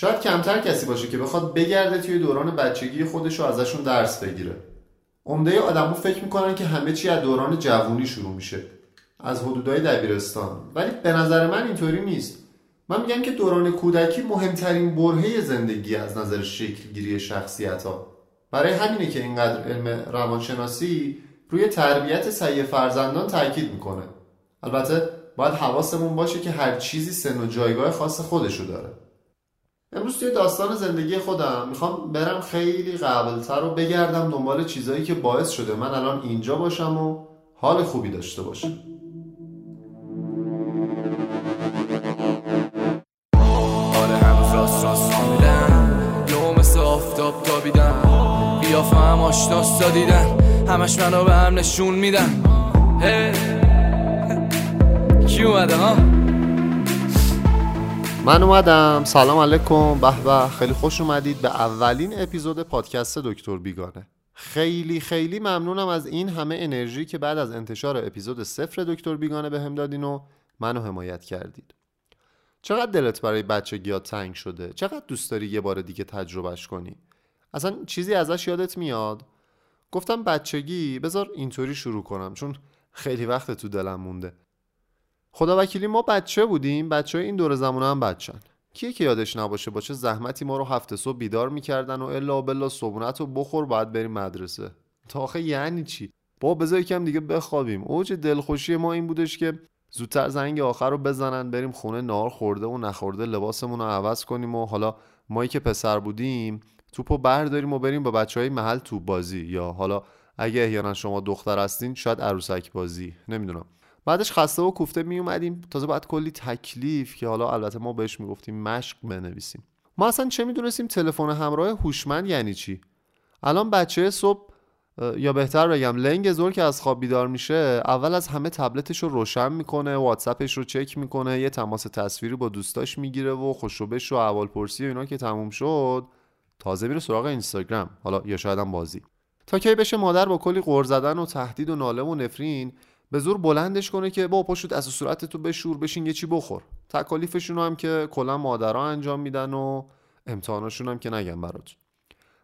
شاید کمتر کسی باشه که بخواد بگرده توی دوران بچگی خودش رو ازشون درس بگیره. عمده آدمو فکر می‌کنن که همه چی از دوران جوونی شروع میشه. از حدودای دبیرستان. ولی به نظر من اینطوری نیست. من میگم که دوران کودکی مهمترین برهه زندگی از نظر شکلگیری شخصیت ها برای همینه که اینقدر علم روانشناسی روی تربیت سعی فرزندان تاکید می‌کنه. البته باید حواسمون باشه که هر چیزی سن و جایگاه خاص خودشو داره. امروز توی داستان زندگی خودم می‌خوام برم خیلی قبلتر و بگردم دنبال چیزایی که باعث شده من الان اینجا باشم و حال خوبی داشته باشم. آره همش منو به هم نشون میدن. هی. کی ها؟ من اومدم. سلام علیکم. به به. خیلی خوش اومدید به اولین اپیزود پادکست دکتر بیگانه. خیلی خیلی ممنونم از این همه انرژی که بعد از انتشار اپیزود صفر دکتر بیگانه به هم دادین و منو حمایت کردید. چقدر دلت برای بچگیات تنگ شده؟ چقدر دوست داری یه بار دیگه تجربهش کنی؟ اصلا چیزی ازش یادت میاد؟ گفتم بچگی بذار اینطوری شروع کنم چون خیلی وقت تو دلم مونده. خدا وکیلی ما بچه بودیم. بچه این دور زمانه هم بچن کیه که یادش نباشه؟ با چه زحمتی ما رو هفته صبح بیدار می‌کردن و الا بلا صبونت رو بخور باید بریم مدرسه. تا آخه یعنی چی؟ با بذار یکم دیگه بخوابیم. اوج دلخوشی ما این بودش که زودتر زنگ آخر رو بزنن بریم خونه نار خورده و نخورده لباسمون رو عوض کنیم و حالا مایی که پسر بودیم توپو برداریم و بریم با بچه های محل توپ بازی. یا حالا اگه احیانا شما دختر هستین شاید عروسک بازی. نمی‌دونم. بعدش خسته و کوفته می اومدیم تازه بعد کلی تکلیف که حالا البته ما بهش می‌گفتیم مشق بنویسیم. ما اصلا چه می‌دونستیم تلفن همراه هوشمند یعنی چی؟ الان بچه صبح یا بهتر بگم لنگ زور که از خواب بیدار میشه اول از همه تبلتش رو روشن می‌کنه واتساپش رو چک می‌کنه یه تماس تصویری با دوستاش می‌گیره و خوشوبش و اول پرسی و اینا که تموم شد تازه میره سراغ اینستاگرام. حالا یا شاید هم بازی. تا کی بشه مادر با کلی غر زدن و تهدید و ناله و نفرین به زور بلندش کنه که با پاشوت از صورت تو بشور بشین یه چی بخور. تکالیفشون هم که کلا مادرها انجام میدن و امتحاناشون هم که نگم برات.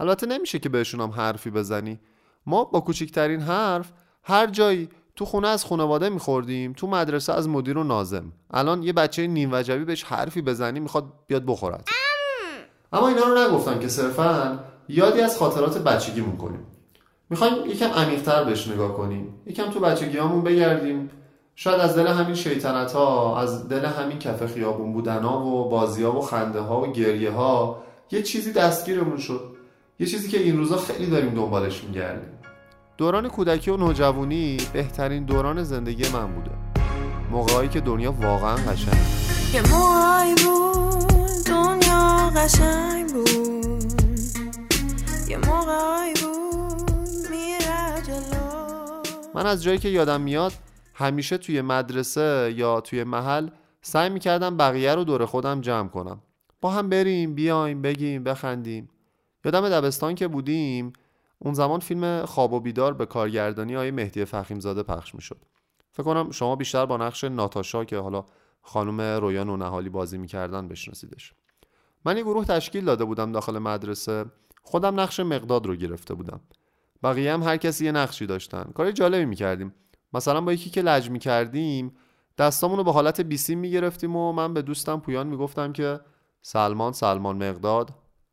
البته نمیشه که بهشون هم حرفی بزنی. ما با کوچکترین حرف هر جایی تو خونه از خانواده میخوردیم تو مدرسه از مدیر و نازم الان یه بچه نیم وجبی بهش حرفی بزنی می‌خواد بیاد بخورد. اما اینا رو نگفتم که صرفا یادی از خاطرات بچگی کنیم. می‌خوایم یکم عمیقتر بهش نگاه کنیم یکم تو بچگیامون بگردیم. شاید از دل همین شیطنت ها از دل همین کف خیابون بودن ها و بازی ها و خنده ها و گریه ها یه چیزی دستگیرمون شد. یه چیزی که این روزا خیلی داریم دنبالش میگردیم. دوران کودکی و نوجوانی بهترین دوران زندگی من بوده. موقعی که دنیا واقعا قشنگ یه موقعی بود دنیا قشنگ بود. یه موقعی بود. من از جایی که یادم میاد همیشه توی مدرسه یا توی محل سعی می‌کردم بقیه رو دور خودم جمع کنم. با هم بریم بیایم بگیم بخندیم. یادم دبستان که بودیم اون زمان فیلم خواب و بیدار به کارگردانی آقای مهدی فخیمزاده پخش می‌شد. فکر کنم شما بیشتر با نقش ناتاشا که حالا خانم رویان و نهالی بازی می‌کردن بشناسیدش. من یه گروه تشکیل داده بودم داخل مدرسه. خودم نقش مقداد رو گرفته بودم. بقیه هم هر کسی یه نقشی داشتن. کار جالبی می‌کردیم. مثلا با یکی که لج می‌کردیم دستامون رو به حالت بیسیم می‌گرفتیم و من به دوستم پویان می‌گفتم که سلمان سلمان مقداد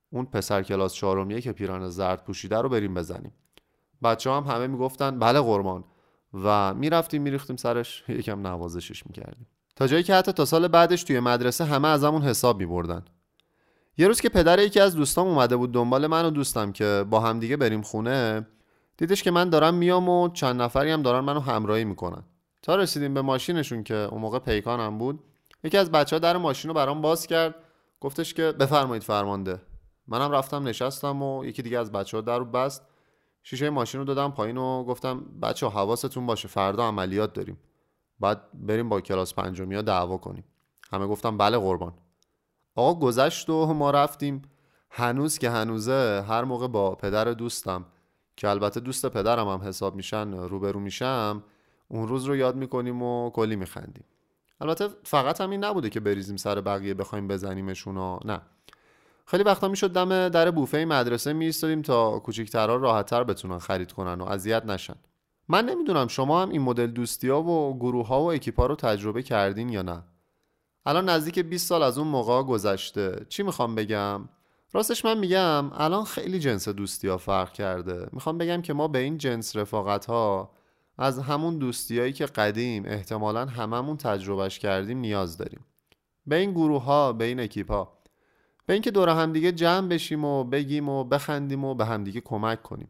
اون پسر کلاس چهارمیه که پیران زرد پوشیده رو بریم بزنیم. بچه هم همه می‌گفتن بله قرمان و می‌رفتیم میریختیم سرش یکم نوازشش می‌کردیم. تا جایی که حتی تا سال بعدش توی مدرسه همه از همون حساب میبردن. یه روز که پدر یکی از دوستام اومده بود دنبال من و دوستم که با هم دیگه بریم خونه دیدش که من دارم میام و چند نفری هم دارن منو همراهی می‌کنن. تا رسیدیم به ماشینشون که اون موقع پیکانم بود یکی از بچه ها در ماشین رو برام باز کرد. گفتش که بفرمایید فرمانده. منم رفتم نشستم و یکی دیگه از بچه ها در رو بست. شیشه ماشین رو دادم پایین و گفتم بچه حواستون باشه فردا عملیات داریم. بعد بریم با کلاس پنجمی ها دعوا کنیم. همه گفتم بله قربان. آقا گذشت و ما رفتیم. هنوز که هنوزه هر موقع با پدر دوستم که البته دوست پدرم هم حساب میشن روبرو میشم اون روز رو یاد می‌کنیم و کلی میخندیم. البته فقط همین نبوده که بریزیم سر بقیه بخوایم بزنیمشون نه. خیلی وقتا می‌شد دم در بوفه مدرسه میایستادیم تا کوچیکترها راحتتر بتونن خرید کنن و اذیت نشن. من نمی‌دونم شما هم این مدل دوستی ها و گروه ها و اکیپا رو تجربه کردین یا نه. الان نزدیک 20 سال از اون موقع گذشته. چی می‌خوام بگم؟ راستش من میگم الان خیلی جنس دوستی ها فرق کرده. می‌خوام بگم که ما به این جنس رفاقت ها از همون دوستیایی که قدیم احتمالا هممون تجربهش کردیم نیاز داریم. به این گروه ها به این اکیپ ها به اینکه دور همدیگه جمع بشیم و بگیم و بخندیم و به همدیگه کمک کنیم.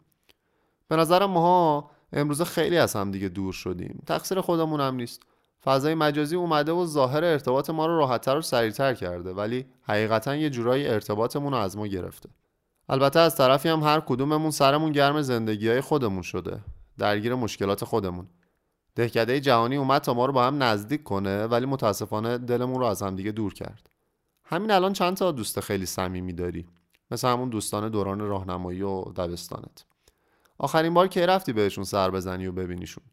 به نظرم ماها امروز خیلی از همدیگه دور شدیم. تقصیر خودمون هم نیست. فضای مجازی اومده و ظاهر ارتباط ما رو راحتتر و سریعتر کرده ولی حقیقتا یه جورایی ارتباطمون رو از ما گرفته. البته از طرفی هم هر کدوممون سرمون گرم زندگی های خودمون شده درگیر مشکلات خودمون. دهکده جهانی اومد تا ما رو با هم نزدیک کنه ولی متاسفانه دلمون رو از همدیگه دور کرد. همین الان چند تا دوست خیلی صمیمی داری؟ مثل همون دوستان دوران راهنمایی و دبستانت. آخرین بار که رفتی بهشون سر بزنی و ببینیشون؟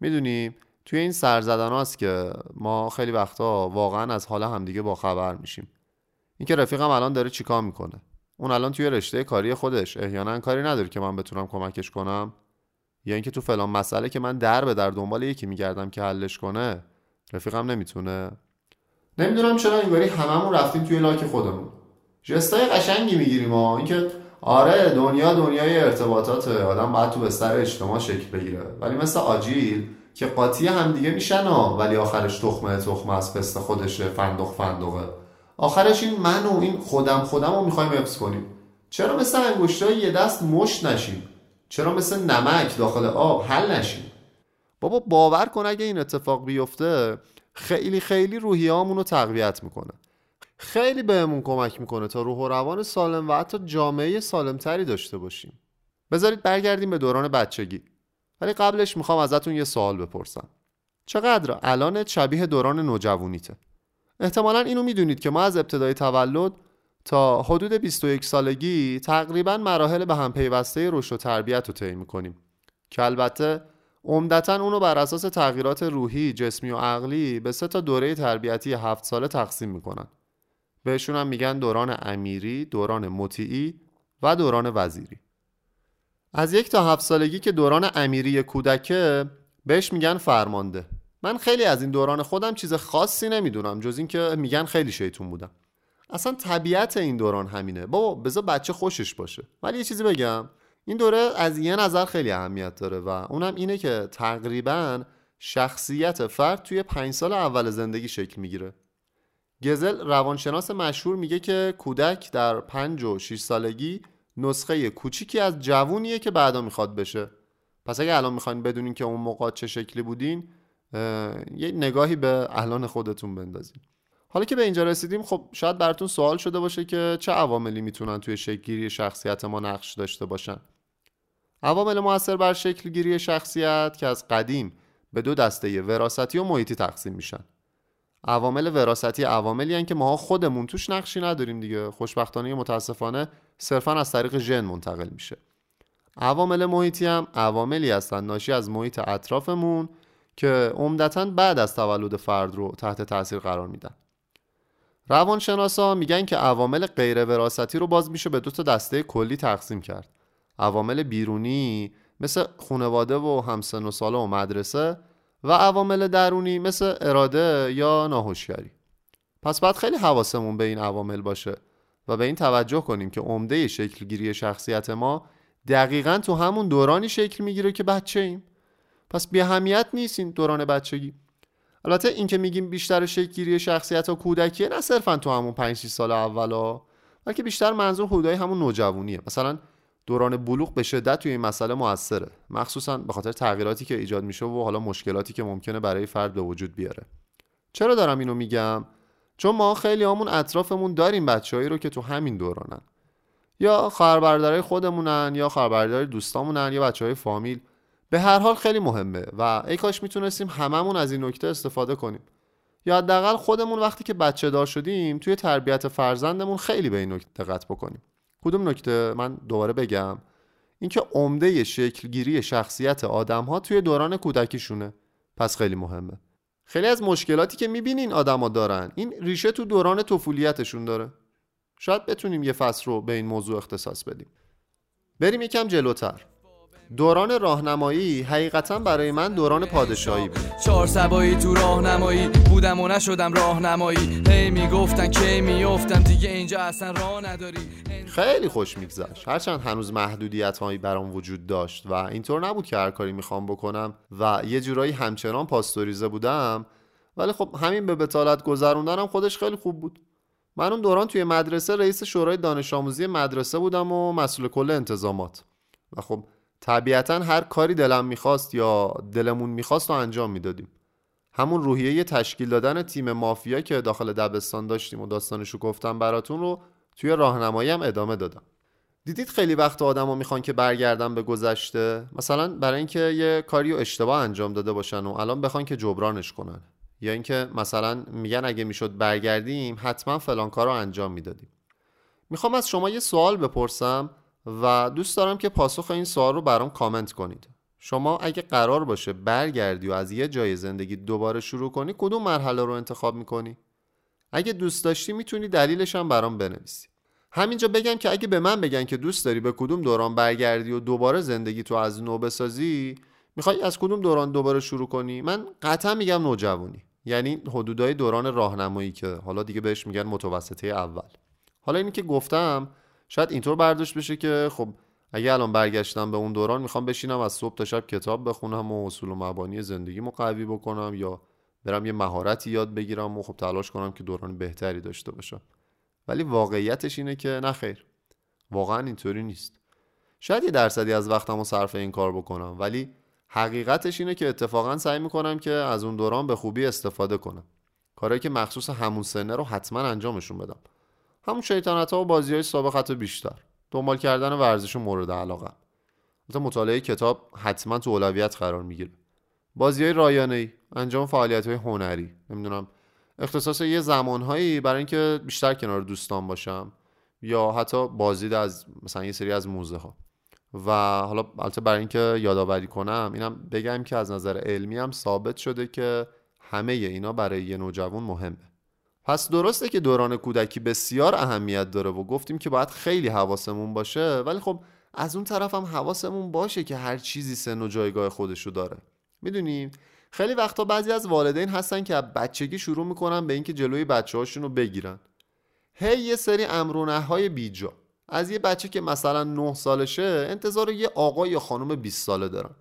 می‌دونی توی این سر زدن هاست که ما خیلی وقتا واقعا از حال همدیگه با خبر میشیم. اینکه رفیقم الان داره چیکار می‌کنه؟ اون الان توی رشته کاری خودش. احیانا کاری نداره که من بتونم کمکش کنم. یا اینکه تو فلان مسئله که من در به در دنبال یکی میگردم که حلش کنه رفیقم نمی‌تونه. نمی‌دونم چرا اینگاری هممون رفتیم توی لاک خودمون. جستای قشنگی می‌گیریم ها. اینکه آره دنیا دنیای ارتباطاته. آدم باید تو بستر اجتماع شکل بگیره. ولی مثل آجیل که قاطی هم دیگه میشن ها ولی آخرش تخمه تخمه از پست خودشه فندق فندقه. آخرش این من و این خودم خودم رو می‌خوایم حفظ کنیم. چرا مثل انگشتای یه دست مشت نشیم؟ چرا مثل نمک داخل آب حل نشیم؟ بابا باور کن اگه این اتفاق بیفته خیلی خیلی روحیه‌هامون رو تقویت می‌کنه. خیلی بهمون کمک می‌کنه تا روح و روان سالم و حتی جامعه سالمتری داشته باشیم. بذارید برگردیم به دوران بچگی. ولی قبلش می‌خوام ازتون یه سوال بپرسم چقدر الان شبیه دوران نوجوانیته احتمالا اینو می‌دونید که ما از ابتدای تولد تا حدود 21 سالگی تقریبا مراحل به هم پیوسته رشد و تربیت رو طی می‌کنیم که البته عمدتا اونو بر اساس تغییرات روحی، جسمی و عقلی به سه تا دوره تربیتی هفت ساله تقسیم می‌کنن. بهشون هم میگن دوران امیری، دوران مطیعی و دوران وزیری. از یک تا هفت سالگی که دوران امیری کودکه بهش میگن فرمانده. من خیلی از این دوران خودم چیز خاصی نمی‌دونم جز اینکه میگن خیلی شیطون بودم. اصلا طبیعت این دوران همینه. بابا بذار بچه خوشش باشه. ولی یه چیزی بگم این دوره از یه نظر خیلی اهمیت داره و اونم اینه که تقریبا شخصیت فرد توی پنج سال اول زندگی شکل می‌گیره گزل روانشناس مشهور میگه که کودک در پنج و 6 سالگی نسخه کوچیکی از جوونیه که بعدا می‌خواد بشه. پس اگه الان می‌خواین بدونین که اون موقع چه شکلی بودین یه نگاهی به الان خودتون بندازین. حالا که به اینجا رسیدیم خب شاید براتون سوال شده باشه که چه عواملی می‌تونن توی شکلگیری شخصیت ما نقش داشته باشن. عوامل موثر بر شکل گیری شخصیت که از قدیم به دو دسته وراستی و محیطی تقسیم میشن. عوامل وراستی عواملی هن که ما خودمون توش نقشی نداریم دیگه. خوشبختانه متاسفانه صرفا از طریق ژن منتقل میشه. عوامل محیطی هم عواملی هستن ناشی از محیط اطرافمون که عمدتا بعد از تولد فرد رو تحت تاثیر قرار میدن. روانشناسا میگن که عوامل غیر وراستی رو باز میشه به دو تا دسته کلی تقسیم کرد. عوامل بیرونی مثل خانواده و همسن و ساله و مدرسه و عوامل درونی مثل اراده یا ناهوشیاری پس باید خیلی حواسمون به این عوامل باشه و به این توجه کنیم که عمده شکلگیری شخصیت ما دقیقا تو همون دورانی شکل می‌گیره که بچه ایم. پس بی اهمیت نیست این دوران بچگی. البته این که میگیم بیشتر شکلگیری شخصیت و کودکیه نه صرفا تو همون 5 سال اولا بلکه بیشتر منظور حدودای همون نوجوانیه. مثلا دوران بلوغ به شدت توی این مسئله موثره. مخصوصا به خاطر تغییراتی که ایجاد میشه و حالا مشکلاتی که ممکنه برای فرد به وجود بیاره. چرا دارم اینو میگم؟ چون ما خیلی همون اطرافمون داریم بچههایی رو که تو همین دورانن. یا خواهر خودمونن یا خواهر دوستامونن یا بچه های فامیل. به هر حال خیلی مهمه و ای کاش می‌تونستیم هممون از این نکته استفاده کنیم. یا حداقل خودمون وقتی که بچه دار شدیم توی تربیت فرزندمون خیلی به این نکته دقت بکنیم. کدوم نکته من دوباره بگم؟ اینکه عمده شکلگیری شخصیت آدم ها توی دوران کودکیشونه. پس خیلی مهمه. خیلی از مشکلاتی که می‌بینین آدما دارن این ریشه تو دوران طفولیتشون داره. شاید بتونیم یه فصل رو به این موضوع اختصاص بدیم. بریم یکم جلوتر. دوران راهنمایی حقیقتا برای من دوران پادشاهی بود. چهار سبایی تو راهنمایی بودم و نشدم راهنمایی. هی می‌گفتن کی میافتم دیگه اینجا اصلا راه نداری. خیلی خوش میگذشت. هرچند هنوز محدودیت هایی برام وجود داشت و اینطور نبود که هر کاری می‌خوام بکنم و یه جورایی همچنان پاستوریزه بودم ولی خب همین به بتالت گذروندنم خودش خیلی خوب بود. من اون دوران توی مدرسه رئیس شورای دانش آموزی مدرسه بودم و مسئول کل انتظامات. و خب طبیعتا هر کاری دلم می‌خواست یا دلمون می‌خواست و انجام می‌دادیم. همون روحیه تشکیل دادن تیم مافیا که داخل دبستان داشتیم و داستانشو گفتم براتون رو توی راهنمایی هم ادامه دادم. دیدید خیلی وقت آدما می‌خوان که برگردن به گذشته؟ مثلا برای اینکه یه کاری رو اشتباه انجام داده باشن و الان بخوان که جبرانش کنن. یا اینکه مثلا میگن اگه می‌شد برگردیم حتما فلان کار رو انجام می‌دادیم. می‌خوام از شما یه سوال بپرسم. و دوست دارم که پاسخ این سوال رو برام کامنت کنید. شما اگه قرار باشه برگردی و از یه جای زندگی دوباره شروع کنی کدوم مرحله رو انتخاب می‌کنی؟ اگه دوست داشتی می‌تونی دلیلش هم برام بنویسی. همینجا بگم که اگه به من بگن که دوست داری به کدوم دوران برگردی و دوباره زندگی تو از نو بسازی می‌خوای از کدوم دوران دوباره شروع کنی؟ من قطعا میگم نوجوانی. یعنی حدودای دوران راهنمایی که حالا دیگه بهش میگن متوسطه اول. حالا اینی که گفتم شاید اینطور برداشت بشه که خب اگه الان برگشتم به اون دوران می‌خوام بشینم از صبح تا شب کتاب بخونم و اصول و مبانی زندگیمو قوی بکنم یا برم یه مهارتی یاد بگیرم و خب تلاش کنم که دوران بهتری داشته باشم. ولی واقعیتش اینه که نه خیر. واقعا اینطوری نیست. شاید یه درصدی از وقتمو صرف این کار بکنم ولی حقیقتش اینه که اتفاقا سعی می‌کنم که از اون دوران به خوبی استفاده کنم. کارهایی که مخصوص همون سنه رو حتما انجامشون بدم. همون شیطنت ها و بازی های سابق حتی بیشتر. دنبال کردن ورزش مورد علاقه. مثلا مطالعه کتاب حتما تو اولویت قرار می‌گیره. بازی های رایانه ای انجام فعالیت های هنری. نمی‌دونم اختصاص یه زمانهایی برای اینکه بیشتر کنار دوستان باشم یا حتی بازدید از مثلا یه سری از موزه ها و حالا البته برای اینکه یادآوری کنم اینم بگم که از نظر علمی هم ثابت شده که همه اینا برای یه نوجوان مهمه. پس درسته که دوران کودکی بسیار اهمیت داره و گفتیم که باید خیلی حواسمون باشه ولی خب از اون طرف هم حواسمون باشه که هر چیزی سن و جایگاه خودشو داره. می‌دونیم خیلی وقتا بعضی از والدین هستن که بچگی شروع می‌کنن به اینکه جلوی بچه رو بگیرن. هی یه سری امرونه های بیجا. از یه بچه که مثلا 9 سالشه انتظار یه آقا یا خانم 20 ساله دارن.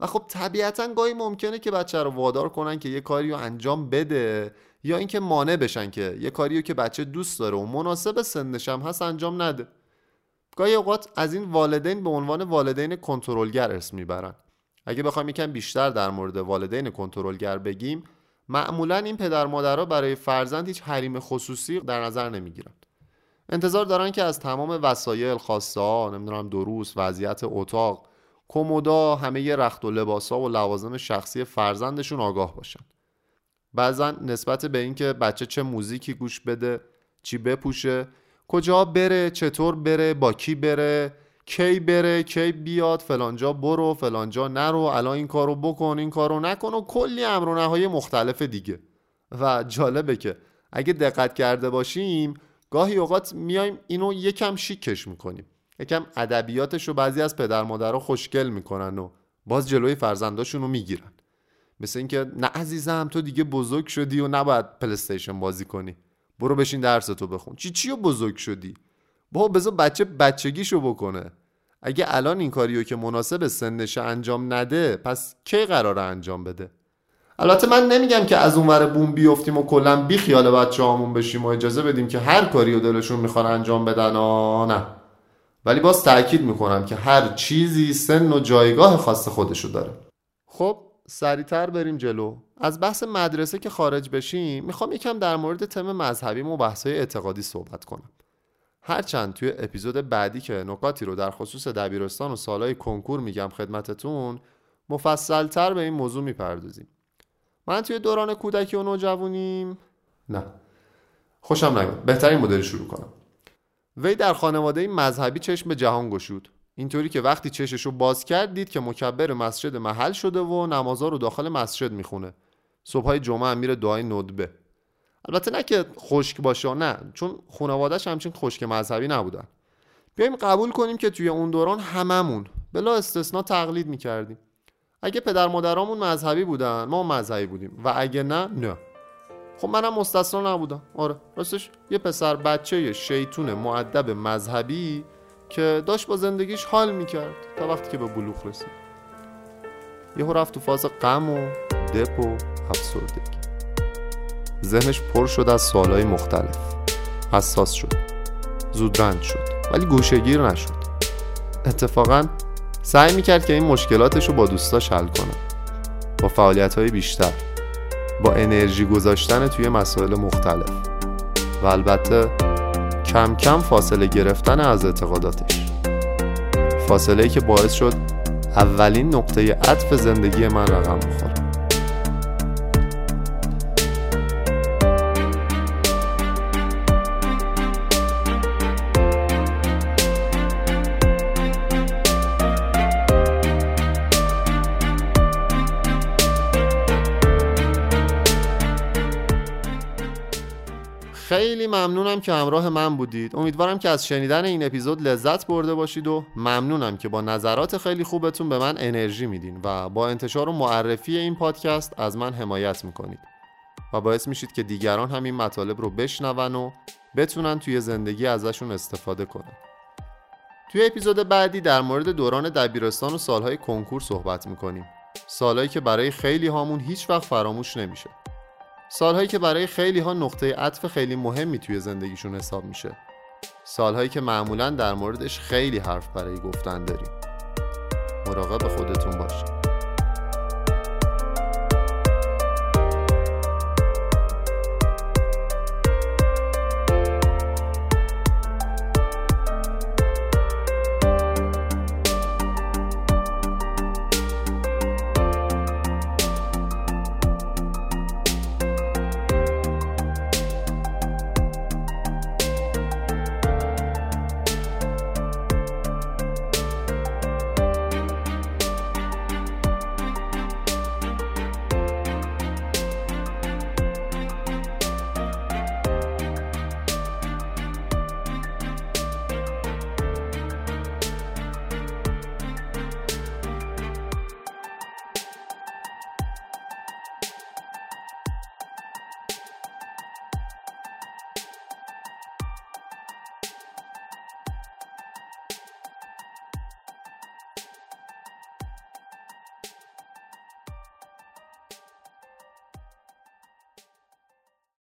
و خب طبیعتا گاهی ممکنه که بچه رو وادار کنن که یه کاری رو انجام بده. یا اینکه مانع بشن که یه کاری رو که بچه دوست داره و مناسب سنش هم هست انجام نده. گاهی اوقات از این والدین به عنوان والدین کنترلگر اسم می‌برن. اگه بخوایم یکم بیشتر در مورد والدین کنترلگر بگیم معمولا این پدر مادرها برای فرزند هیچ حریم خصوصی در نظر نمی‌گیرن. انتظار دارن که از تمام وسایل خواسته ها نمی‌دونم دروس وضعیت اتاق کمودا همه رخت و لباسا و لوازم شخصی فرزندشون آگاه باشن. بعضا نسبت به اینکه بچه چه موزیکی گوش بده چی بپوشه کجا بره چطور بره با کی بره کی بره کی بیاد فلانجا برو فلانجا نرو الان این کارو بکن این کارو نکن و کلی امر و نهای مختلف دیگه. و جالبه که اگه دقت کرده باشیم گاهی اوقات میایم اینو یکم شیکش می‌کنیم. یکم ادبیاتش رو بعضی از پدر مادرها خوشگل می‌کنن و باز جلوی فرزنداشون می‌گیرن. مثل اینکه نه عزیزم تو دیگه بزرگ شدی و نباید پلیستیشن بازی کنی. برو بشین درس تو بخون. چی چی بزرگ شدی؟ با بذار بچه بچگیشو بکنه. اگه الان این کاریو که مناسب سنش انجام نده پس کی قراره انجام بده؟ البته من نمیگم که از اونور بوم بیفتیم و کلا بی خیال بچه همون بشیم و اجازه بدیم که هر کاری و دلشون می‌خوان انجام بدن. آ نه. ولی باز تاکید می‌کنم که هر چیزی سن و جایگاه خاص خودشو داره. خب سریعتر بریم جلو. از بحث مدرسه که خارج بشیم می‌خوام یکم در مورد تم مذهبی و بحث‌های اعتقادی صحبت کنم. هرچند توی اپیزود بعدی که نکاتی رو در خصوص دبیرستان و سالهای کنکور میگم خدمتتون مفصلتر به این موضوع می‌پردازیم. من توی دوران کودکی و نوجوانیم. نه. خوشم نیومد بهترین مدلی شروع کنم. وی در خانواده مذهبی چشم به جهان گشود. اینطوری که وقتی چشش رو باز کرد دید که مکبر مسجد محل شده و نمازها رو داخل مسجد می‌خونه. صبحهای جمعه هم میره دعای ندبه. البته نه که خشک باشه نه چون خانوادهش همچین خشک مذهبی نبودن. بیایم قبول کنیم که توی اون دوران هممون بلا استثنا تقلید می‌کردیم. اگه پدر مادرامون مذهبی بودن ما مذهبی بودیم. و اگه نه نه. خب منم مستثنا نبودم. آره راستش یه پسر بچه شیطون معدب مذهبی که داشت با زندگیش حال می‌کرد تا وقتی که به بلوغ رسید. یهو رفت تو فاز غم و دپ و افسردگی. ذهنش پر شد از سوالهای مختلف. حساس شد. زودرنج شد. ولی گوشگیر نشد. اتفاقا سعی می‌کرد که این مشکلاتش رو با دوستاش حل کنه. با فعالیت های بیشتر. با انرژی گذاشتن توی مسائل مختلف. و البته کم کم فاصله گرفتن از اعتقاداتش. فاصله که باعث شد اولین نقطه عطف زندگی من رقم بخوره. که همراه من بودید. امیدوارم که از شنیدن این اپیزود لذت برده باشید و ممنونم که با نظرات خیلی خوبتون به من انرژی میدین و با انتشار و معرفی این پادکست از من حمایت می‌کنید. و باعث میشید که دیگران هم این مطالب رو بشنون و بتونن توی زندگی ازشون استفاده کنن. توی اپیزود بعدی در مورد دوران دبیرستان و سالهای کنکور صحبت می‌کنیم. سالهایی که برای خیلی هامون هیچ وقت فراموش نمیشه. سالهایی که برای خیلی ها نقطه عطف خیلی مهمی توی زندگیشون حساب میشه. سالهایی که معمولا در موردش خیلی حرف برای گفتن داریم. مراقب خودتون باشید.